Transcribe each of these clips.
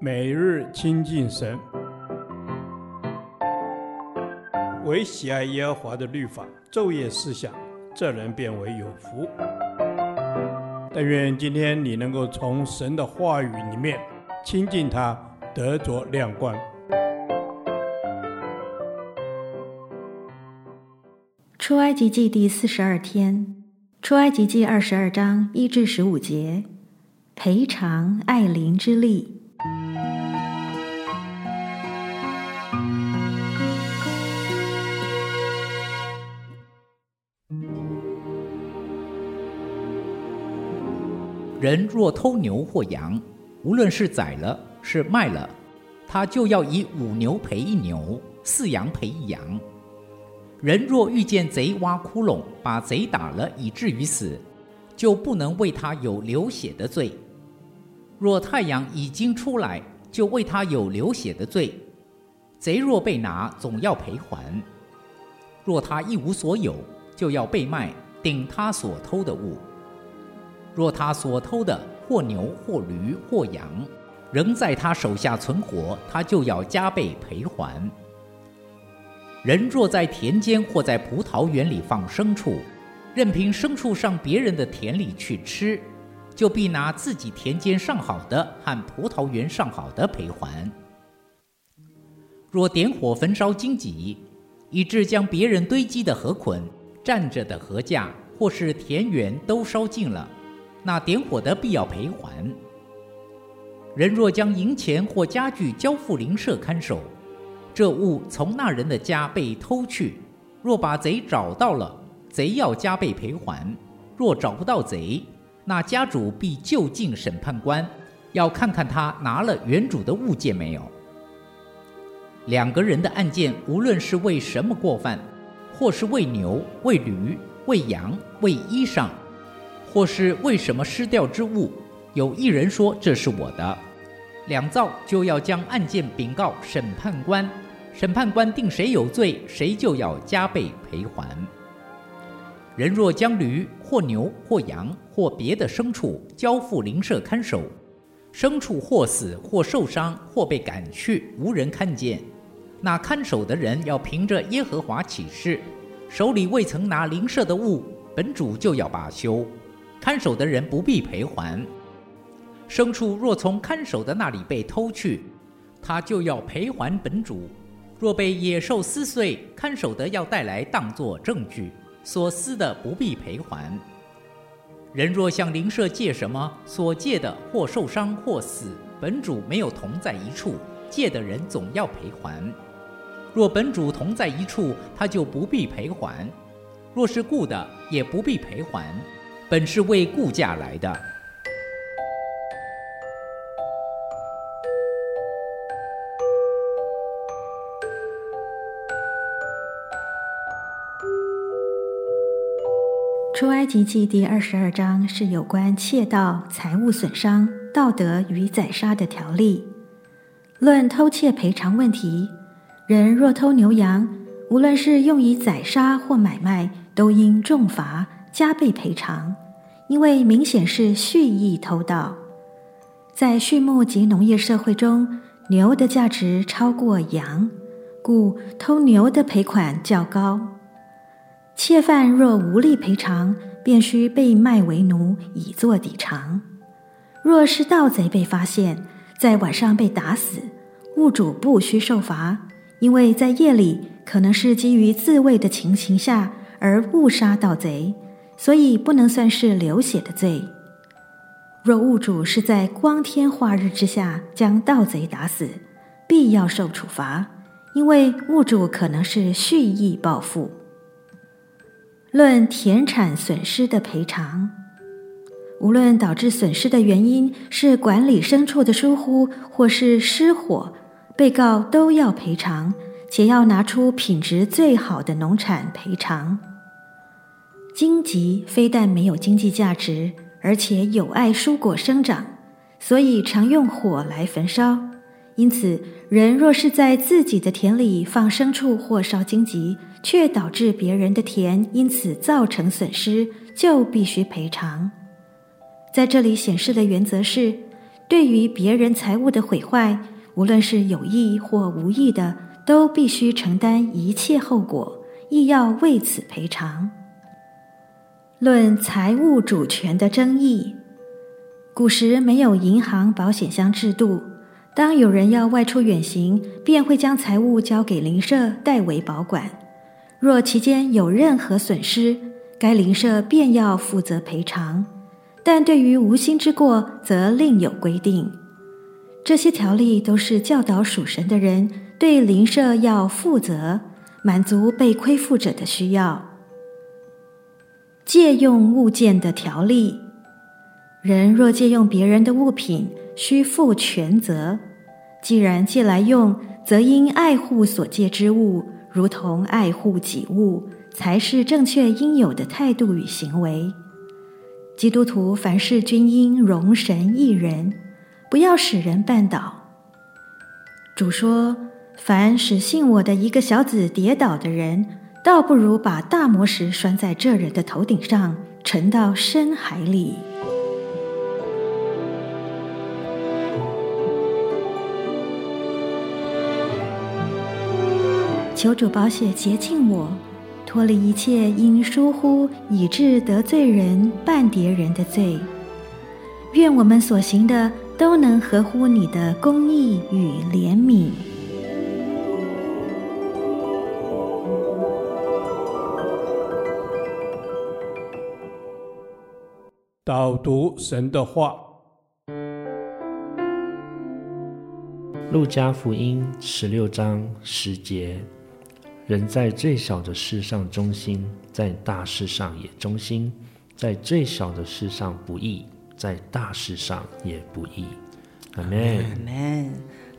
每日亲近神，唯喜爱耶和华的律法，昼夜思想，这人便为有福。但愿今天你能够从神的话语里面亲近他，得着亮光。出埃及记第四十二天，出埃及记二十二章一至十五节，赔偿爱邻之利。人若偷牛或羊，无论是宰了是卖了，他就要以五牛赔一牛，四羊赔一羊。人若遇见贼挖窟窿，把贼打了以至于死，就不能为他有流血的罪。若太阳已经出来，就为他有流血的罪。贼若被拿，总要赔还。若他一无所有，就要被卖，顶他所偷的物。若他所偷的或牛或驴或羊，仍在他手下存活，他就要加倍赔还。人若在田间或在葡萄园里放牲畜，任凭牲畜上别人的田里去吃，就必拿自己田间上好的和葡萄园上好的赔还。若点火焚烧荆棘，以致将别人堆积的禾捆、站着的禾架或是田园都烧尽了。那点火的必要赔还。人若将银钱或家具交付邻舍看守，这物从那人的家被偷去，若把贼找到了，贼要加倍赔还；若找不到贼，那家主必就近审判官，要看看他拿了原主的物件没有。两个人的案件，无论是为什么过犯，或是为牛、为驴、为羊、为衣裳。或是为什么失掉之物，有一人说这是我的，两造就要将案件禀告审判官，审判官定谁有罪，谁就要加倍赔还。人若将驴或牛或羊或别的牲畜交付邻舍看守，牲畜或死或受伤或被赶去，无人看见，那看守的人要凭着耶和华起誓，手里未曾拿邻舍的物，本主就要罢休。看守的人不必赔还。牲畜若从看守的那里被偷去，他就要赔还本主。若被野兽撕碎，看守的要带来当作证据，所撕的不必赔还。人若向邻舍借什么，所借的或受伤或死，本主没有同在一处，借的人总要赔还。若本主同在一处，他就不必赔还；若是雇的，也不必赔还。本是为顾价来的。出埃及记第二十二章是有关窃盗、财物损伤、道德与宰杀的条例。论偷窃赔偿问题，人若偷牛羊，无论是用以宰杀或买卖，都应重罚。加倍赔偿，因为明显是蓄意偷盗。在畜牧及农业社会中，牛的价值超过羊，故偷牛的赔款较高。窃犯若无力赔偿，便须被卖为奴，以作抵偿。若是盗贼被发现，在晚上被打死，物主不需受罚，因为在夜里可能是基于自卫的情形下而误杀盗贼。所以不能算是流血的罪。若物主是在光天化日之下将盗贼打死，必要受处罚，因为物主可能是蓄意报复。论田产损失的赔偿，无论导致损失的原因是管理牲畜的疏忽，或是失火，被告都要赔偿，且要拿出品质最好的农产赔偿。荆棘非但没有经济价值，而且有碍蔬果生长，所以常用火来焚烧。因此，人若是在自己的田里放牲畜或烧荆棘，却导致别人的田因此造成损失，就必须赔偿。在这里显示的原则是，对于别人财物的毁坏，无论是有意或无意的，都必须承担一切后果，亦要为此赔偿。论财务主权的争议，古时没有银行保险箱制度，当有人要外出远行，便会将财物交给邻舍代为保管。若其间有任何损失，该邻舍便要负责赔偿。但对于无心之过，则另有规定。这些条例都是教导属神的人对邻舍要负责，满足被亏负者的需要。借用物件的条例，人若借用别人的物品，须负全责。既然借来用，则应爱护所借之物，如同爱护己物，才是正确应有的态度与行为。基督徒凡事均应容神一人，不要使人绊倒。主说：“凡使信我的一个小子跌倒的人，”倒不如把大磨石拴在这人的头顶上，沉到深海里。求主宝血洁净我，脱离一切因疏忽以致得罪人、绊跌人的罪。愿我们所行的都能合乎你的公义与怜悯。导读神的话，《路加福音》十六章十节：人在最小的事上忠心，在大事上也忠心；在最小的事上不义，在大事上也不义。阿门。阿门。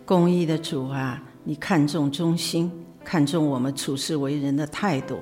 公义的主啊，你看重忠心，看重我们处事为人的态度。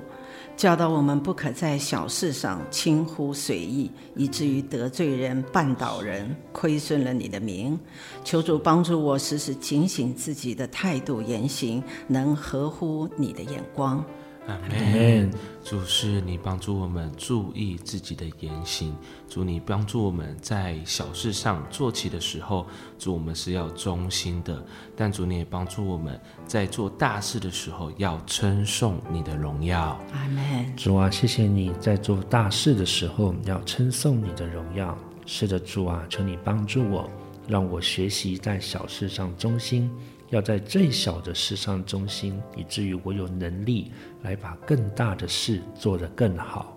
教导我们不可在小事上轻忽随意，以至于得罪人、绊倒人，亏损了你的名。求主帮助我，时时警醒自己的态度言行，能合乎你的眼光。阿门。主是你帮助我们注意自己的言行，主你帮助我们在小事上做起的时候，主我们是要忠心的；但主你也帮助我们在做大事的时候要称颂你的荣耀。阿门。主啊，谢谢你在做大事的时候要称颂你的荣耀。是的，主啊，求你帮助我，让我学习在小事上忠心。要在最小的事上忠心，以至于我有能力来把更大的事做得更好。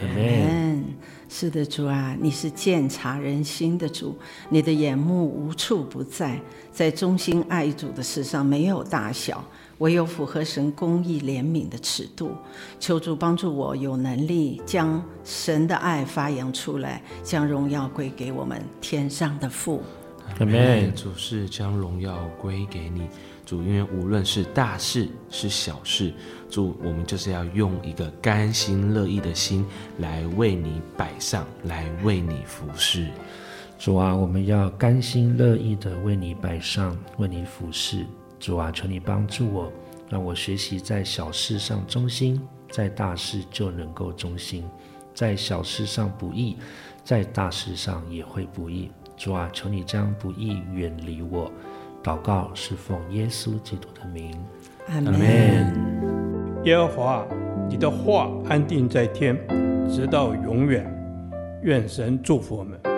阿门。是的，主啊，你是鉴察人心的主，你的眼目无处不在，在忠心爱主的事上没有大小，唯有符合神公义怜悯的尺度。求主帮助我有能力将神的爱发扬出来，将荣耀归给我们天上的父。主是将荣耀归给你，主，因为无论是大事是小事，主，我们就是要用一个甘心乐意的心来为你摆上，来为你服侍。主啊，我们要甘心乐意的为你摆上，为你服侍。主啊，求你帮助我，让我学习在小事上忠心，在大事就能够忠心；在小事上不易，在大事上也会不义。主啊，求你将不义远离我。祷告是奉耶稣基督的名。阿门。耶和华，你的话安定在天，直到永远。愿神祝福我们。